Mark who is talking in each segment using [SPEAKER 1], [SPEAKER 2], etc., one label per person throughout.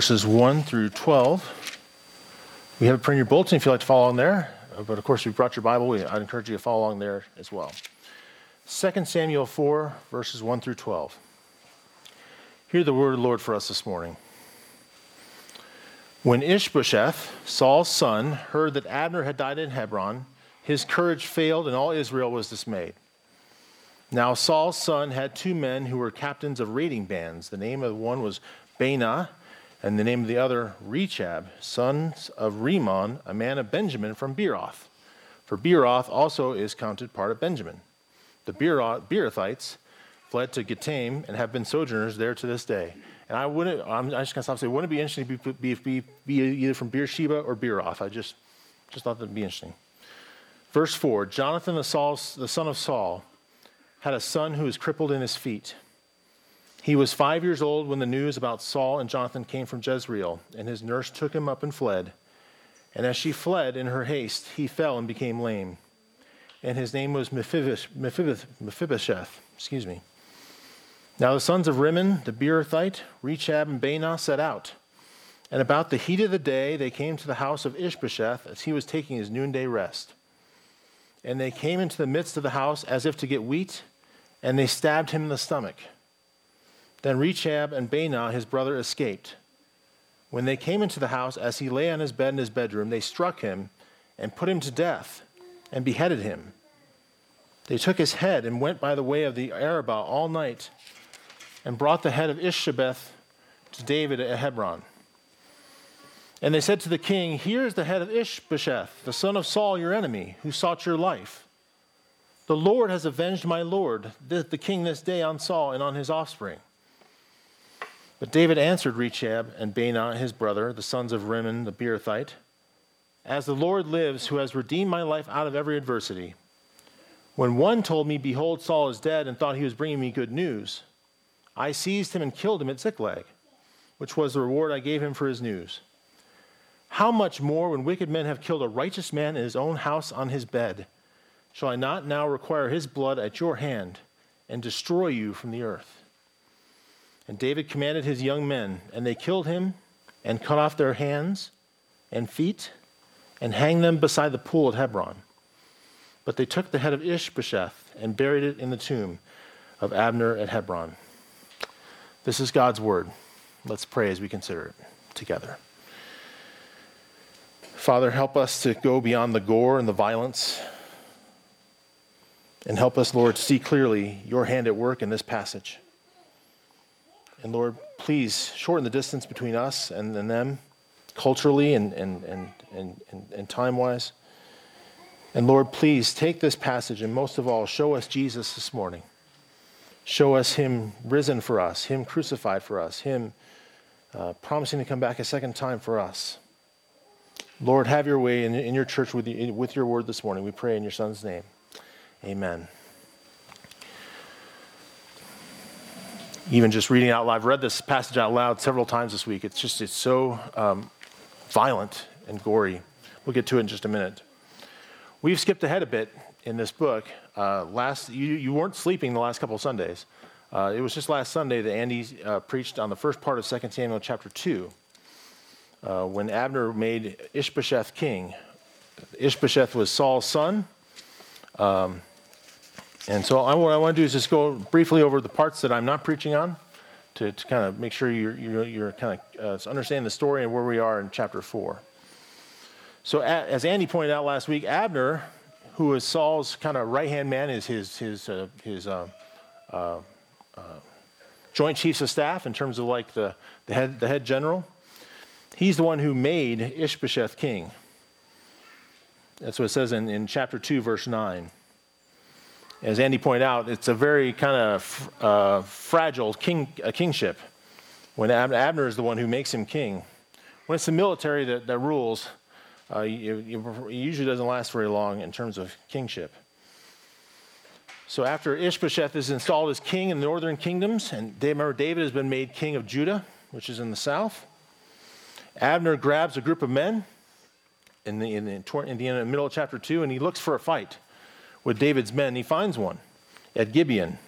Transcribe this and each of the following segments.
[SPEAKER 1] verses 1 through 12. We have a printed in your bulletin if you'd like to follow along there. Uh, But of course, if you brought your Bible, I'd encourage you to follow along there as well. 2 Samuel 4, verses 1 through 12. Hear the word of the Lord for us this morning. When Ishbosheth, Saul's son, heard that Abner had died in Hebron, his courage failed and all Israel was dismayed. Now Saul's son had two men who were captains of raiding bands. The name of one was Baanah, and the name of the other Rechab, sons of Rimmon, a man of Benjamin from Beeroth. For Beeroth also is counted part of Benjamin. The Beerothites fled to Gittaim and have been sojourners there to this day. And I wouldn't, I'm just going to stop and say, wouldn't it be interesting to be, be, be, either from Beersheba or Beeroth? I just, just thought that'd be interesting. Verse 4 Jonathan, the, Saul's, the son of Saul, had a son who was crippled in his feet. He was five years old when the news about Saul and Jonathan came from Jezreel, and his nurse took him up and fled. And as she fled in her haste, he fell and became lame. And his name was Mephibosheth, Mephibosheth, excuse me. Now the sons of Rimmon, the Beerothite, Rechab, and Baanah set out. And about the heat of the day, they came to the house of Ishbosheth as he was taking his noonday rest. And they came into the midst of the house as if to get wheat, and they stabbed him in the stomach. Then Rechab and Baanah, his brother, escaped. When they came into the house, as he lay on his bed in his bedroom, they struck him and put him to death and beheaded him. They took his head and went by the way of the Arabah all night and brought the head of Ishbosheth to David at Hebron. And they said to the king, Here is the head of Ishbosheth, the son of Saul, your enemy, who sought your life. The Lord has avenged my Lord, the king, this day on Saul and on his offspring. But David answered Rechab and Baanah, his brother, the sons of Rimmon the Beerothite, As the Lord lives, who has redeemed my life out of every adversity. When one told me, Behold, Saul is dead, and thought he was bringing me good news, I seized him and killed him at Ziklag, which was the reward I gave him for his news. How much more, when wicked men have killed a righteous man in his own house on his bed, shall I not now require his blood at your hand and destroy you from the earth? And David commanded his young men, and they killed him and cut off their hands and feet and hanged them beside the pool at Hebron. But they took the head of Ishbosheth and buried it in the tomb of Abner at Hebron. This is God's word. Let's pray as we consider it together. Father, help us to go beyond the gore and the violence. And help us, Lord, see clearly your hand at work in this passage. And Lord, please shorten the distance between us and, and them, culturally and, and, and, and, and, time wise. And Lord, please take this passage and most of all, show us Jesus this morning. Show us Him risen for us, Him crucified for us, Him uh, promising to come back a second time for us. Lord, have your way in, in your church with, you, with your word this morning. We pray in your Son's name. Amen. Even just reading out loud, I've read this passage out loud several times this week. It's just, it's so um, violent and gory. We'll get to it in just a minute. We've skipped ahead a bit in this book. Uh, last, you, you weren't sleeping the last couple of Sundays. Uh, it was just last Sunday that Andy uh, preached on the first part of 2 Samuel chapter 2 uh, when Abner made Ishbosheth king. Ishbosheth was Saul's son. Um, and so I, what I want to do is just go briefly over the parts that I'm not preaching on to, to kind of make sure you're, you're, you're kind of uh, understanding the story and where we are in chapter 4. So, as Andy pointed out last week, Abner, who is Saul's kind of right hand man, is his, his, uh, his uh, uh, uh, joint chiefs of staff in terms of like the, the, head, the head general. He's the one who made Ishbosheth king. That's what it says in, in chapter 2, verse 9. As Andy pointed out, it's a very kind of uh, fragile king, uh, kingship when Abner is the one who makes him king. When it's the military that, that rules, uh, it usually doesn't last very long in terms of kingship. So after Ishbosheth is installed as king in the northern kingdoms, and remember David has been made king of Judah, which is in the south, Abner grabs a group of men in the, in the, in the middle of chapter 2, and he looks for a fight with David's men. He finds one at Gibeon.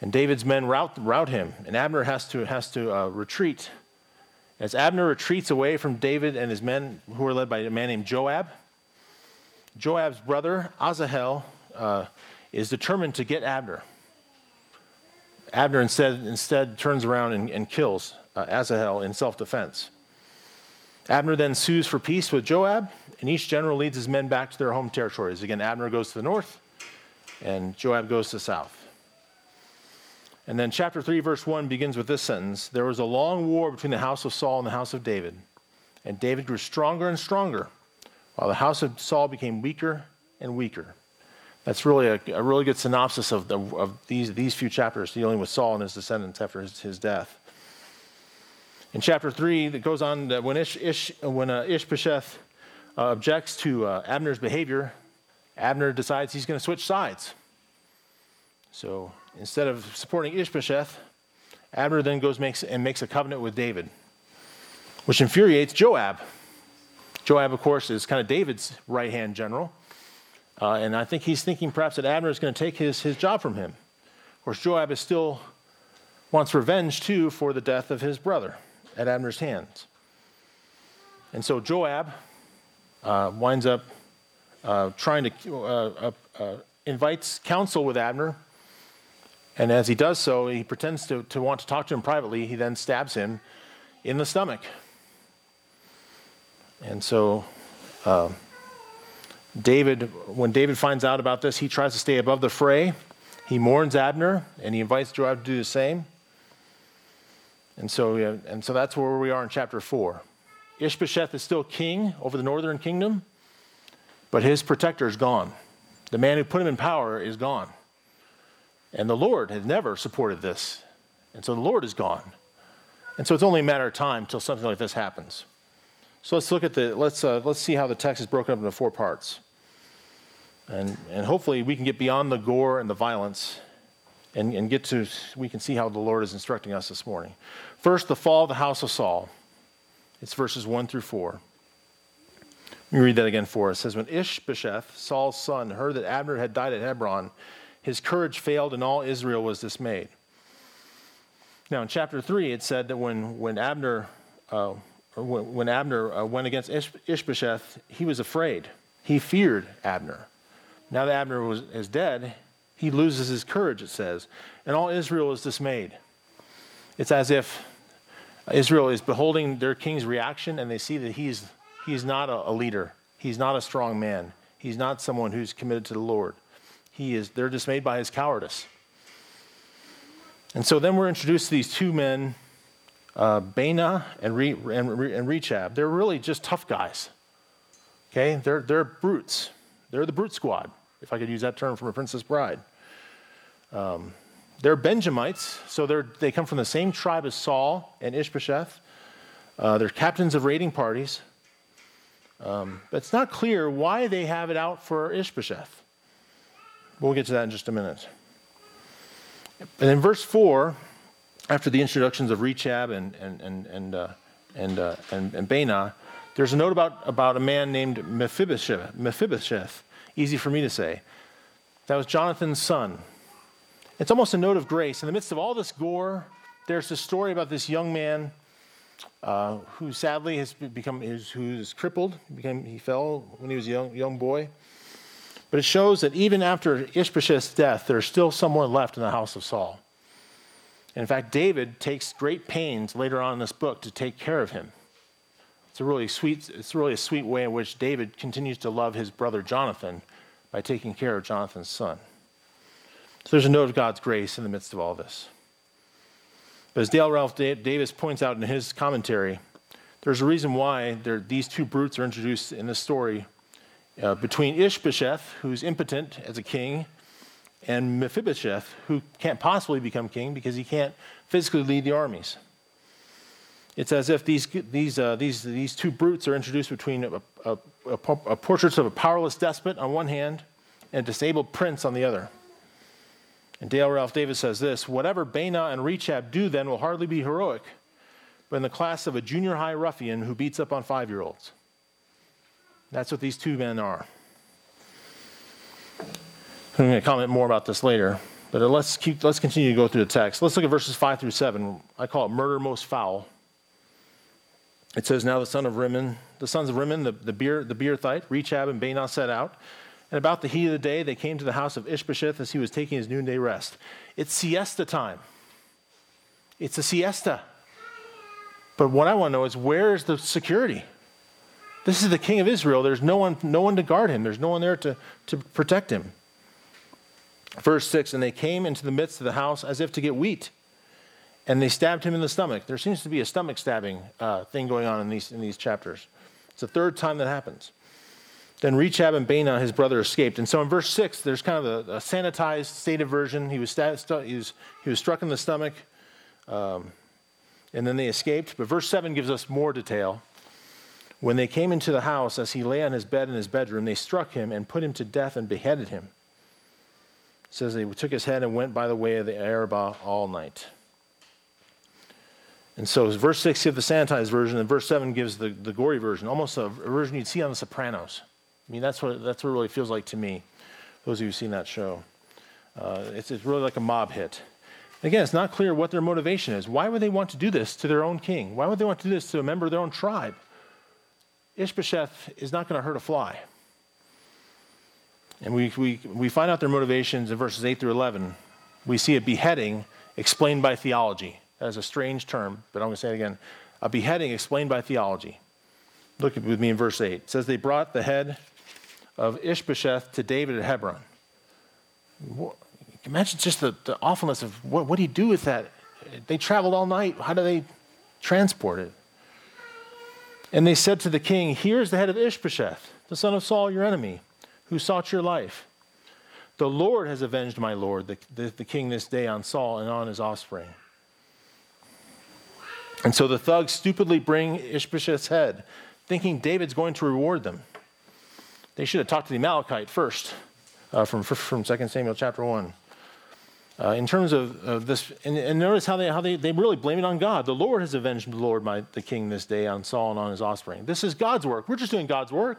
[SPEAKER 1] And David's men rout, rout him, and Abner has to, has to uh, retreat As Abner retreats away from David and his men, who are led by a man named Joab, Joab's brother, Asahel, uh, is determined to get Abner. Abner instead, instead turns around and, and kills uh, Asahel in self defense. Abner then sues for peace with Joab, and each general leads his men back to their home territories. Again, Abner goes to the north, and Joab goes to the south. And then chapter 3, verse 1 begins with this sentence There was a long war between the house of Saul and the house of David, and David grew stronger and stronger, while the house of Saul became weaker and weaker. That's really a, a really good synopsis of, the, of these, these few chapters dealing with Saul and his descendants after his, his death. In chapter 3, it goes on that when, Ish, Ish, when uh, Ishbosheth uh, objects to uh, Abner's behavior, Abner decides he's going to switch sides. So instead of supporting Ishbosheth, Abner then goes makes, and makes a covenant with David, which infuriates Joab. Joab, of course, is kind of David's right hand general. Uh, and I think he's thinking perhaps that Abner is going to take his, his job from him. Of course, Joab is still wants revenge too for the death of his brother at Abner's hands. And so Joab uh, winds up uh, trying to uh, uh, uh, invites counsel with Abner and as he does so, he pretends to, to want to talk to him privately. He then stabs him in the stomach. And so, uh, David, when David finds out about this, he tries to stay above the fray. He mourns Abner, and he invites Joab to do the same. And so, and so that's where we are in chapter 4. Ishbosheth is still king over the northern kingdom, but his protector is gone. The man who put him in power is gone. And the Lord has never supported this. And so the Lord is gone. And so it's only a matter of time till something like this happens. So let's look at the, let's, uh, let's see how the text is broken up into four parts. And, and hopefully we can get beyond the gore and the violence and, and get to, we can see how the Lord is instructing us this morning. First, the fall of the house of Saul. It's verses 1 through 4. Let me read that again for us. It says, When Ishbosheth, Saul's son, heard that Abner had died at Hebron, his courage failed and all Israel was dismayed. Now, in chapter 3, it said that when, when Abner, uh, when, when, Abner uh, went against Ish- Ishbosheth, he was afraid. He feared Abner. Now that Abner was, is dead, he loses his courage, it says, and all Israel is dismayed. It's as if Israel is beholding their king's reaction and they see that he's, he's not a, leader, he's not a strong man, he's not someone who's committed to the Lord he is, they're dismayed by his cowardice. And so then we're introduced to these two men, uh, Baanah and, Re, and, and Rechab. They're really just tough guys. Okay? They're, they're brutes. They're the brute squad, if I could use that term from a Princess Bride. Um, they're Benjamites, so they're, they come from the same tribe as Saul and Ishbosheth. Uh, they're captains of raiding parties. Um, but it's not clear why they have it out for Ishbosheth. We'll get to that in just a minute. And in verse 4, after the introductions of Rechab and, and, and, and, uh, and, uh, and, and there's a note about, about a man named Mephibosheth, Mephibosheth. Easy for me to say. That was Jonathan's son. It's almost a note of grace. In the midst of all this gore, there's a story about this young man uh, who sadly has become, who's crippled. He, became, he fell when he was a young, young boy. But it shows that even after Ishbosheth's death, there's still someone left in the house of Saul. And in fact, David takes great pains later on in this book to take care of him. It's a really sweet, it's really a sweet way in which David continues to love his brother Jonathan by taking care of Jonathan's son. So there's a note of God's grace in the midst of all this. But as Dale Ralph Davis points out in his commentary, there's a reason why these two brutes are introduced in this story uh, between Ishbosheth, who's impotent as a king, and Mephibosheth, who can't possibly become king because he can't physically lead the armies. It's as if these, these, uh, these, these two brutes are introduced between a, a, a, a portrait of a powerless despot on one hand and a disabled prince on the other. And Dale Ralph Davis says this Whatever Baanah and Rechab do then will hardly be heroic, but in the class of a junior high ruffian who beats up on five year olds. That's what these two men are. I'm going to comment more about this later, but let's, keep, let's continue to go through the text. Let's look at verses 5 through 7. I call it murder most foul. It says, Now the son of Rimmon, the sons of Rimmon, the, the, Beer, the Beerthite, Rechab and Baanah set out. And about the heat of the day, they came to the house of Ishbosheth as he was taking his noonday rest. It's siesta time. It's a siesta. But what I want to know is where is the security? This is the king of Israel. There's no one, no one to guard him, there's no one there to, to protect him. Verse 6 And they came into the midst of the house as if to get wheat, and they stabbed him in the stomach. There seems to be a stomach stabbing uh, thing going on in these, in these chapters. It's the third time that happens. Then Rechab and Baanah, his brother, escaped. And so in verse 6, there's kind of a, a sanitized, stated version. He was, he, was, he was struck in the stomach, um, and then they escaped. But verse 7 gives us more detail. When they came into the house, as he lay on his bed in his bedroom, they struck him and put him to death and beheaded him. It says they took his head and went by the way of the Arabah all night. And so verse 6 gives the sanitized version, and verse 7 gives the, the gory version, almost a version you'd see on The Sopranos. I mean, that's what, that's what it really feels like to me, those of you who've seen that show. Uh, it's, it's really like a mob hit. Again, it's not clear what their motivation is. Why would they want to do this to their own king? Why would they want to do this to a member of their own tribe? Ishbosheth is not going to hurt a fly. And we, we, we find out their motivations in verses 8 through 11. We see a beheading explained by theology. That is a strange term, but I'm going to say it again. A beheading explained by theology. Look with me in verse 8. It says, They brought the head of Ishbosheth to David at Hebron. Imagine just the, the awfulness of what, what do you do with that? They traveled all night. How do they transport it? And they said to the king, Here's the head of Ishbosheth, the son of Saul, your enemy, who sought your life. The Lord has avenged my Lord, the, the, the king, this day on Saul and on his offspring. And so the thugs stupidly bring Ishbosheth's head, thinking David's going to reward them. They should have talked to the Amalekite first uh, from, from 2 Samuel chapter 1. Uh, in terms of, this, and, and, notice how, they, how they, they really blame it on God. The Lord has avenged the Lord, my, the king, this day on Saul and on his offspring. This is God's work. We're just doing God's work.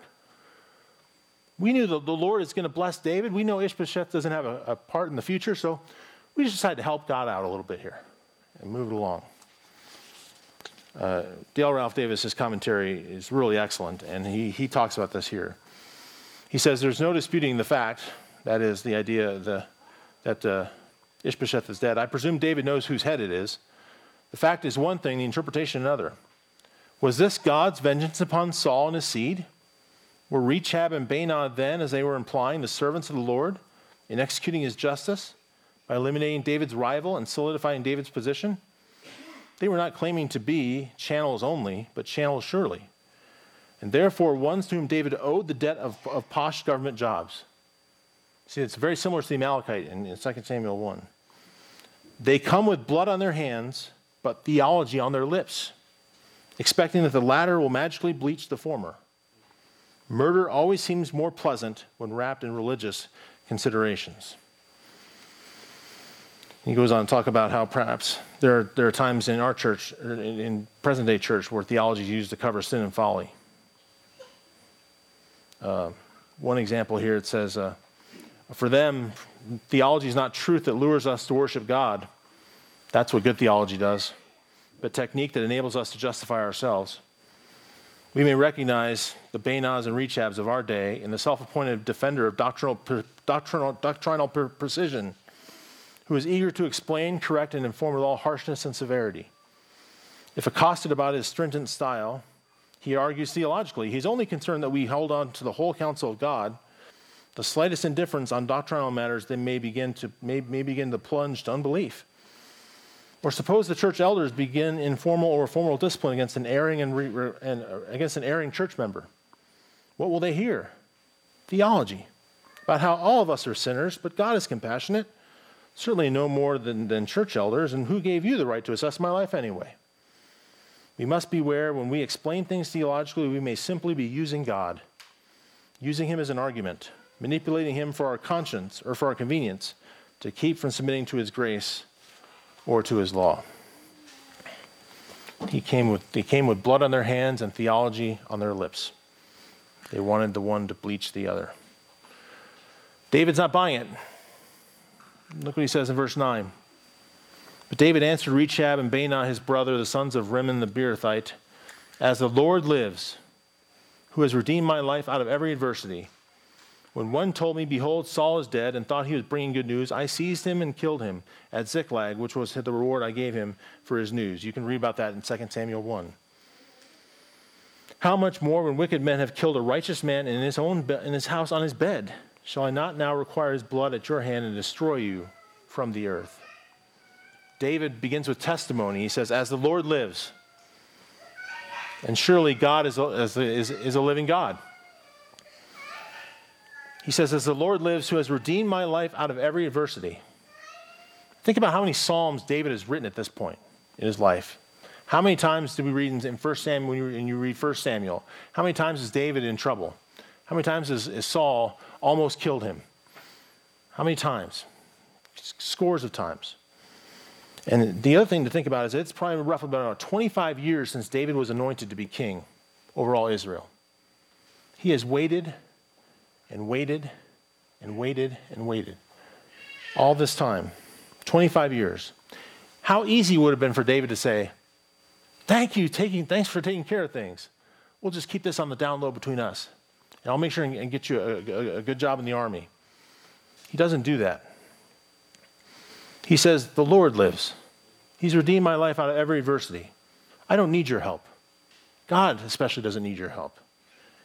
[SPEAKER 1] We knew that the Lord is going to bless David. We know Ishbosheth doesn't have a, a part in the future, so we just decided to help God out a little bit here and move it along. Uh, Dale Ralph Davis, commentary is really excellent, and he, he talks about this here. He says there's no disputing the fact, that is, the idea the, that uh, Ishbosheth is dead. I presume David knows whose head it is. The fact is one thing, the interpretation another. Was this God's vengeance upon Saul and his seed? Were Rechab and Baanah then, as they were implying, the servants of the Lord in executing his justice by eliminating David's rival and solidifying David's position? They were not claiming to be channels only, but channels surely and therefore ones to whom David owed the debt of, of posh government jobs. See, it's very similar to the Amalekite in, in 2 Samuel 1. They come with blood on their hands, but theology on their lips, expecting that the latter will magically bleach the former. Murder always seems more pleasant when wrapped in religious considerations. He goes on to talk about how perhaps there are, there are times in our church, in, in present day church, where theology is used to cover sin and folly. Uh, one example here it says, uh, for them, theology is not truth that lures us to worship God. That's what good theology does, but technique that enables us to justify ourselves. We may recognize the Baanahs and Rechabs of our day and the self appointed defender of doctrinal, doctrinal, doctrinal precision, who is eager to explain, correct, and inform with all harshness and severity. If accosted about his stringent style, he argues theologically. He's only concerned that we hold on to the whole counsel of God. The slightest indifference on doctrinal matters may begin to may, may begin to plunge to unbelief. Or suppose the church elders begin informal or formal discipline against an erring and, re, and uh, against an erring church member. What will they hear? Theology about how all of us are sinners, but God is compassionate. Certainly no more than, than church elders, and who gave you the right to assess my life anyway? We must beware when we explain things theologically, we may simply be using God, using Him as an argument, manipulating Him for our conscience or for our convenience to keep from submitting to His grace or to His law. He came with, they came with blood on their hands and theology on their lips. They wanted the one to bleach the other. David's not buying it. Look what he says in verse 9. But David answered Rechab and Baanah his brother, the sons of Rimmon the Beerothite, As the Lord lives, who has redeemed my life out of every adversity, when one told me, Behold, Saul is dead, and thought he was bringing good news, I seized him and killed him at Ziklag, which was the reward I gave him for his news. You can read about that in 2 Samuel 1. How much more when wicked men have killed a righteous man in his own be- in his house on his bed? Shall I not now require his blood at your hand and destroy you from the earth? David begins with testimony. He says, As the Lord lives, and surely God is a, is, is, a living God. He says, As the Lord lives, who has redeemed my life out of every adversity. Think about how many Psalms David has written at this point in his life. How many times do we read in 1 Samuel, when you, when you read 1 Samuel, how many times is David in trouble? How many times is, is Saul almost killed him? How many times? Scores of times. And the other thing to think about is it's probably roughly about 25 years since David was anointed to be king over all Israel. He has waited and waited and waited and waited. All this time, 25 years. How easy would it have been for David to say, Thank you, taking, thanks for taking care of things. We'll just keep this on the down low between us. And I'll make sure and get you a, a, a good job in the army. He doesn't do that. He says, The Lord lives. He's redeemed my life out of every adversity. I don't need your help. God especially doesn't need your help.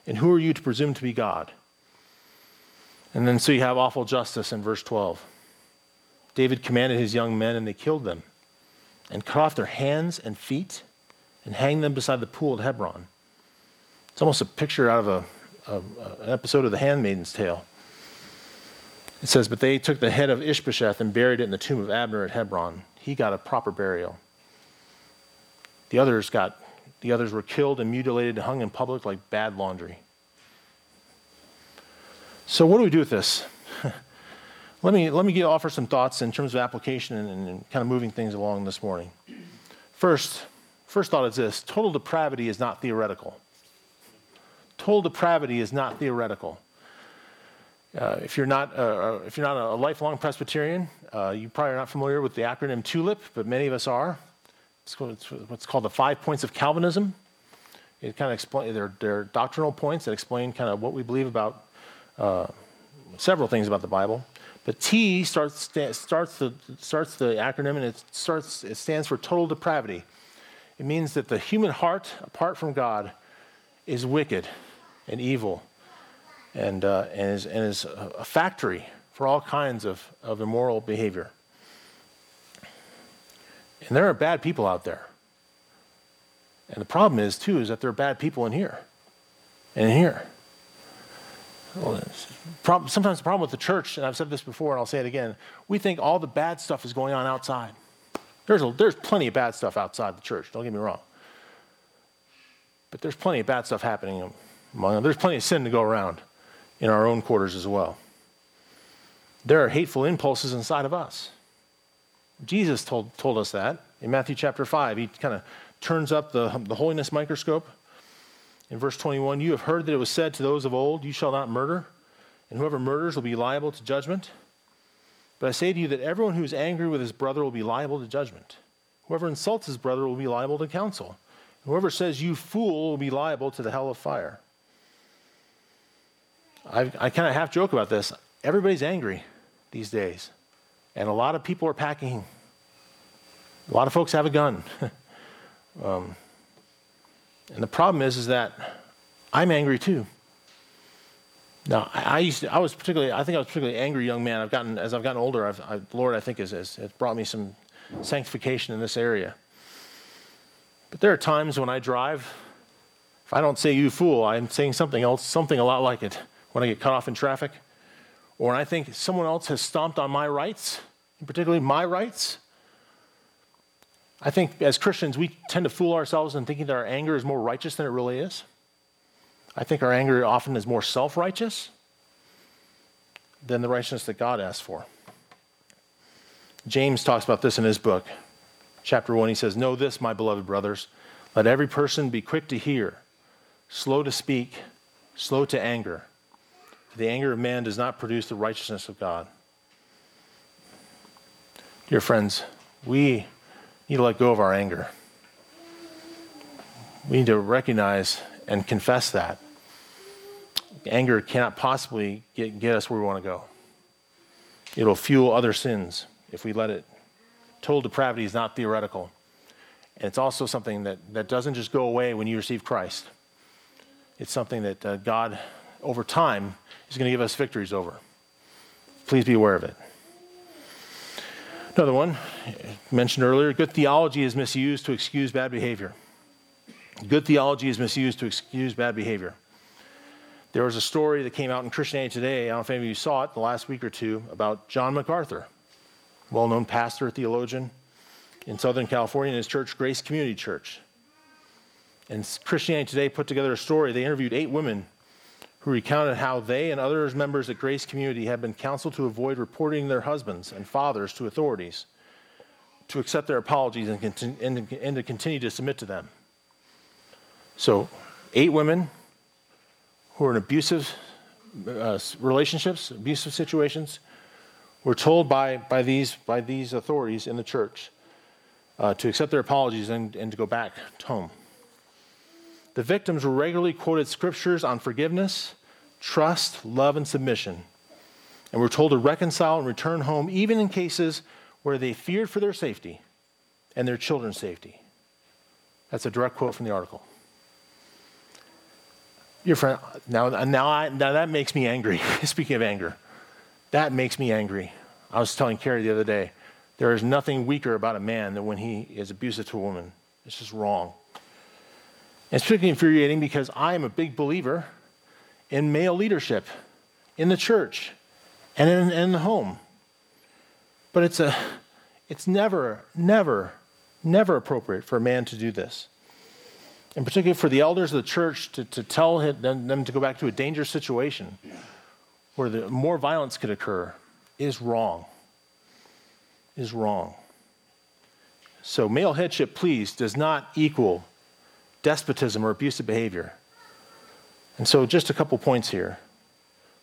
[SPEAKER 1] And who are you to presume to be God? And then so you have awful justice in verse 12. David commanded his young men, and they killed them, and cut off their hands and feet, and hanged them beside the pool at Hebron. It's almost a picture out of a, a, uh, an episode of The Handmaid's Tale. It says, But they took the head of Ishbosheth and buried it in the tomb of Abner at Hebron. He got a proper burial. The others got the others were killed and mutilated and hung in public like bad laundry. So, what do we do with this? let me, let me offer some thoughts in terms of application and, and kind of moving things along this morning. First, first thought is this total depravity is not theoretical. Total depravity is not theoretical. Uh, if you're not, uh, uh if you're not a lifelong Presbyterian, uh, you probably are not familiar with the acronym TULIP, but many of us are. It's what's called the five points of Calvinism. It kind of explain they're, they're doctrinal points that explain kind of what we believe about uh, several things about the Bible. But T starts, starts, the, starts the acronym and it, starts, it stands for total depravity. It means that the human heart, apart from God, is wicked and evil and, uh, and, is, and is a factory for all kinds of, of immoral behavior. And there are bad people out there. And the problem is, too, is that there are bad people in here and in here. Sometimes the problem with the church, and I've said this before and I'll say it again, we think all the bad stuff is going on outside. There's, a, there's plenty of bad stuff outside the church, don't get me wrong. But there's plenty of bad stuff happening. There's plenty of sin to go around in our own quarters as well. There are hateful impulses inside of us. Jesus told, told us that in Matthew chapter 5. He kind of turns up the, the holiness microscope in verse 21, you have heard that it was said to those of old, You shall not murder, and whoever murders will be liable to judgment. But I say to you that everyone who is angry with his brother will be liable to judgment. Whoever insults his brother will be liable to counsel. Whoever says, You fool, will be liable to the hell of fire. I, I kind of half joke about this. Everybody's angry these days, and a lot of people are packing. A lot of folks have a gun. um, and the problem is, is that I'm angry too. Now, I, I, used to, I was particularly, I think I was particularly angry young man. I've gotten, as I've gotten older, I've, I, Lord, I think, has, has, has brought me some sanctification in this area. But there are times when I drive, if I don't say you fool, I'm saying something else, something a lot like it when I get cut off in traffic, or when I think someone else has stomped on my rights, particularly my rights, I think as Christians, we tend to fool ourselves in thinking that our anger is more righteous than it really is. I think our anger often is more self righteous than the righteousness that God asks for. James talks about this in his book. Chapter 1, he says, Know this, my beloved brothers. Let every person be quick to hear, slow to speak, slow to anger. The anger of man does not produce the righteousness of God. Dear friends, we need to let go of our anger. We need to recognize and confess that. Anger cannot possibly get, get us where we want to go. It'll fuel other sins if we let it. Total depravity is not theoretical. And it's also something that, that doesn't just go away when you receive Christ. It's something that uh, God, over time, is going to give us victories over. Please be aware of it. Another one, mentioned earlier good theology is misused to excuse bad behavior. Good theology is misused to excuse bad behavior. There was a story that came out in Christianity Today. I don't know if any of you saw it the last week or two about John MacArthur, well known pastor, theologian in Southern California in his church, Grace Community Church. And Christianity Today put together a story. They interviewed eight women who recounted how they and other members at Grace Community had been counseled to avoid reporting their husbands and fathers to authorities, to accept their apologies, and, continue, and, and to continue to submit to them. So, eight women who are in abusive uh, relationships, abusive situations, were told by, by, these, by these authorities in the church uh, to accept their apologies and, and to go back home. The victims were regularly quoted scriptures on forgiveness, trust, love, and submission, and were told to reconcile and return home, even in cases where they feared for their safety and their children's safety. That's a direct quote from the article. Your friend, now, now, I, now that makes me angry. Speaking of anger, that makes me angry. I was telling Carrie the other day, there is nothing weaker about a man than when he is abusive to a woman. It's just wrong. It's particularly infuriating because I am a big believer in male leadership in the church and in, in the home. But it's, a, it's never, never, never appropriate for a man to do this and particularly for the elders of the church to, to tell them, them to go back to a dangerous situation where the, more violence could occur is wrong. Is wrong. So, male headship, please, does not equal despotism or abusive behavior. And so, just a couple points here.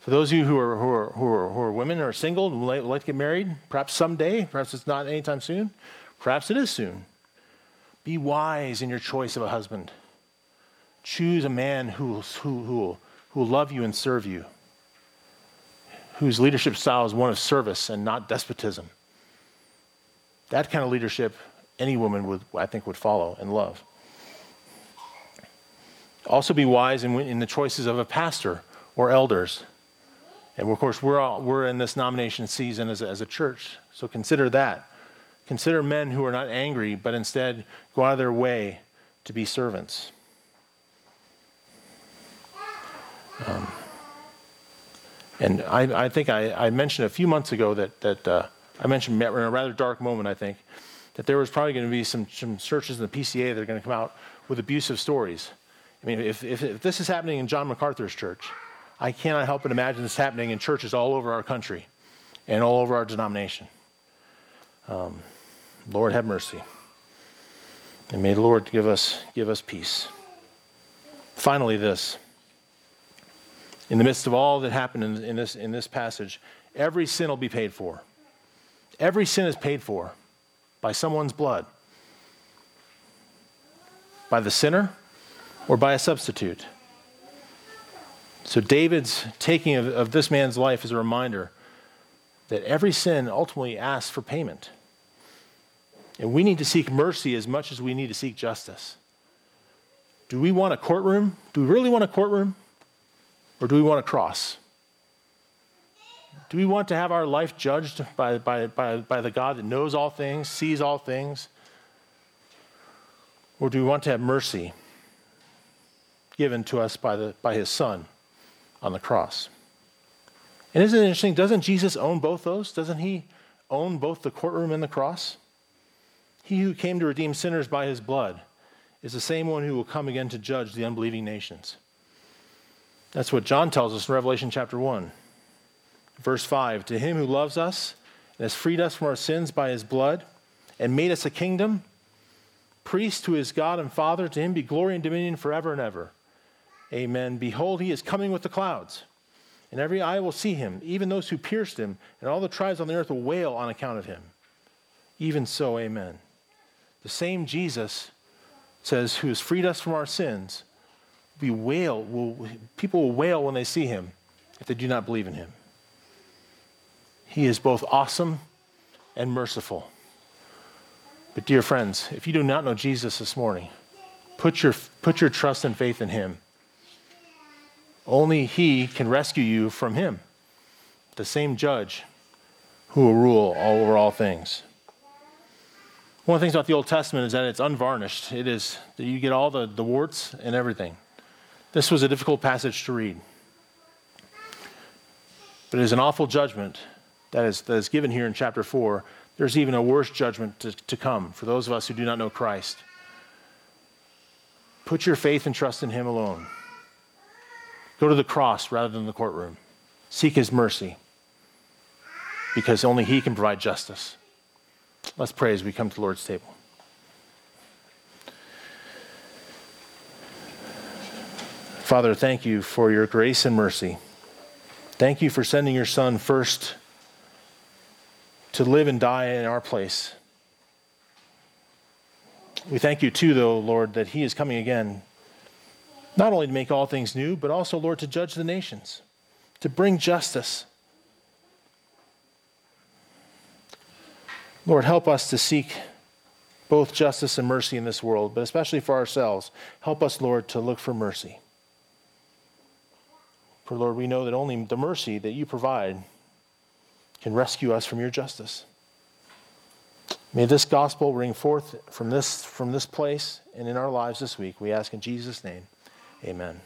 [SPEAKER 1] For those of you who are, who are, who are, who are women or single and would like to get married, perhaps someday, perhaps it's not anytime soon, perhaps it is soon. Be wise in your choice of a husband. Choose a man who, who, who, who will love you and serve you, whose leadership style is one of service and not despotism. That kind of leadership any woman would, I think, would follow and love. Also, be wise in, in the choices of a pastor or elders. And of course, we're, all, we're in this nomination season as a, as a church, so consider that. Consider men who are not angry, but instead go out of their way to be servants. Um, and I, I think I, I, mentioned a few months ago that, that uh, I mentioned in a rather dark moment, I think, that there was probably going to be some, some churches in the PCA that are going to come out with abusive stories. I mean, if, if, if this is happening in John MacArthur's church, I cannot help but imagine this happening in churches all over our country and all over our denomination. Um, Lord, have mercy. And may the Lord give us, give us peace. Finally, this. In the midst of all that happened in, in, this, in this passage, every sin will be paid for. Every sin is paid for by someone's blood, by the sinner or by a substitute. So, David's taking of, of this man's life is a reminder that every sin ultimately asks for payment. And we need to seek mercy as much as we need to seek justice. Do we want a courtroom? Do we really want a courtroom? Or do we want a cross? Do we want to have our life judged by, by, by, by the God that knows all things, sees all things? Or do we want to have mercy given to us by, the, by his Son on the cross? And isn't it interesting? Doesn't Jesus own both those? Doesn't he own both the courtroom and the cross? He who came to redeem sinners by his blood is the same one who will come again to judge the unbelieving nations. That's what John tells us in Revelation chapter 1. Verse 5 To him who loves us and has freed us from our sins by his blood and made us a kingdom, priest to his God and Father, to him be glory and dominion forever and ever. Amen. Behold, he is coming with the clouds, and every eye will see him, even those who pierced him, and all the tribes on the earth will wail on account of him. Even so, amen. The same Jesus says, who has freed us from our sins, we wail, will, people will wail when they see him if they do not believe in him. He is both awesome and merciful. But, dear friends, if you do not know Jesus this morning, put your, put your trust and faith in him. Only he can rescue you from him, the same judge who will rule all over all things. One of the things about the Old Testament is that it's unvarnished. It is that you get all the, the warts and everything. This was a difficult passage to read. But it is an awful judgment that is, that is given here in chapter 4. There's even a worse judgment to, to come for those of us who do not know Christ. Put your faith and trust in Him alone. Go to the cross rather than the courtroom. Seek His mercy because only He can provide justice. Let's pray as we come to the Lord's table. Father, thank you for your grace and mercy. Thank you for sending your Son first to live and die in our place. We thank you, too, though, Lord, that He is coming again, not only to make all things new, but also, Lord, to judge the nations, to bring justice. Lord, help us to seek both justice and mercy in this world, but especially for ourselves. Help us, Lord, to look for mercy. For, Lord, we know that only the mercy that you provide can rescue us from your justice. May this gospel ring forth from this, from this place and in our lives this week. We ask in Jesus' name, amen.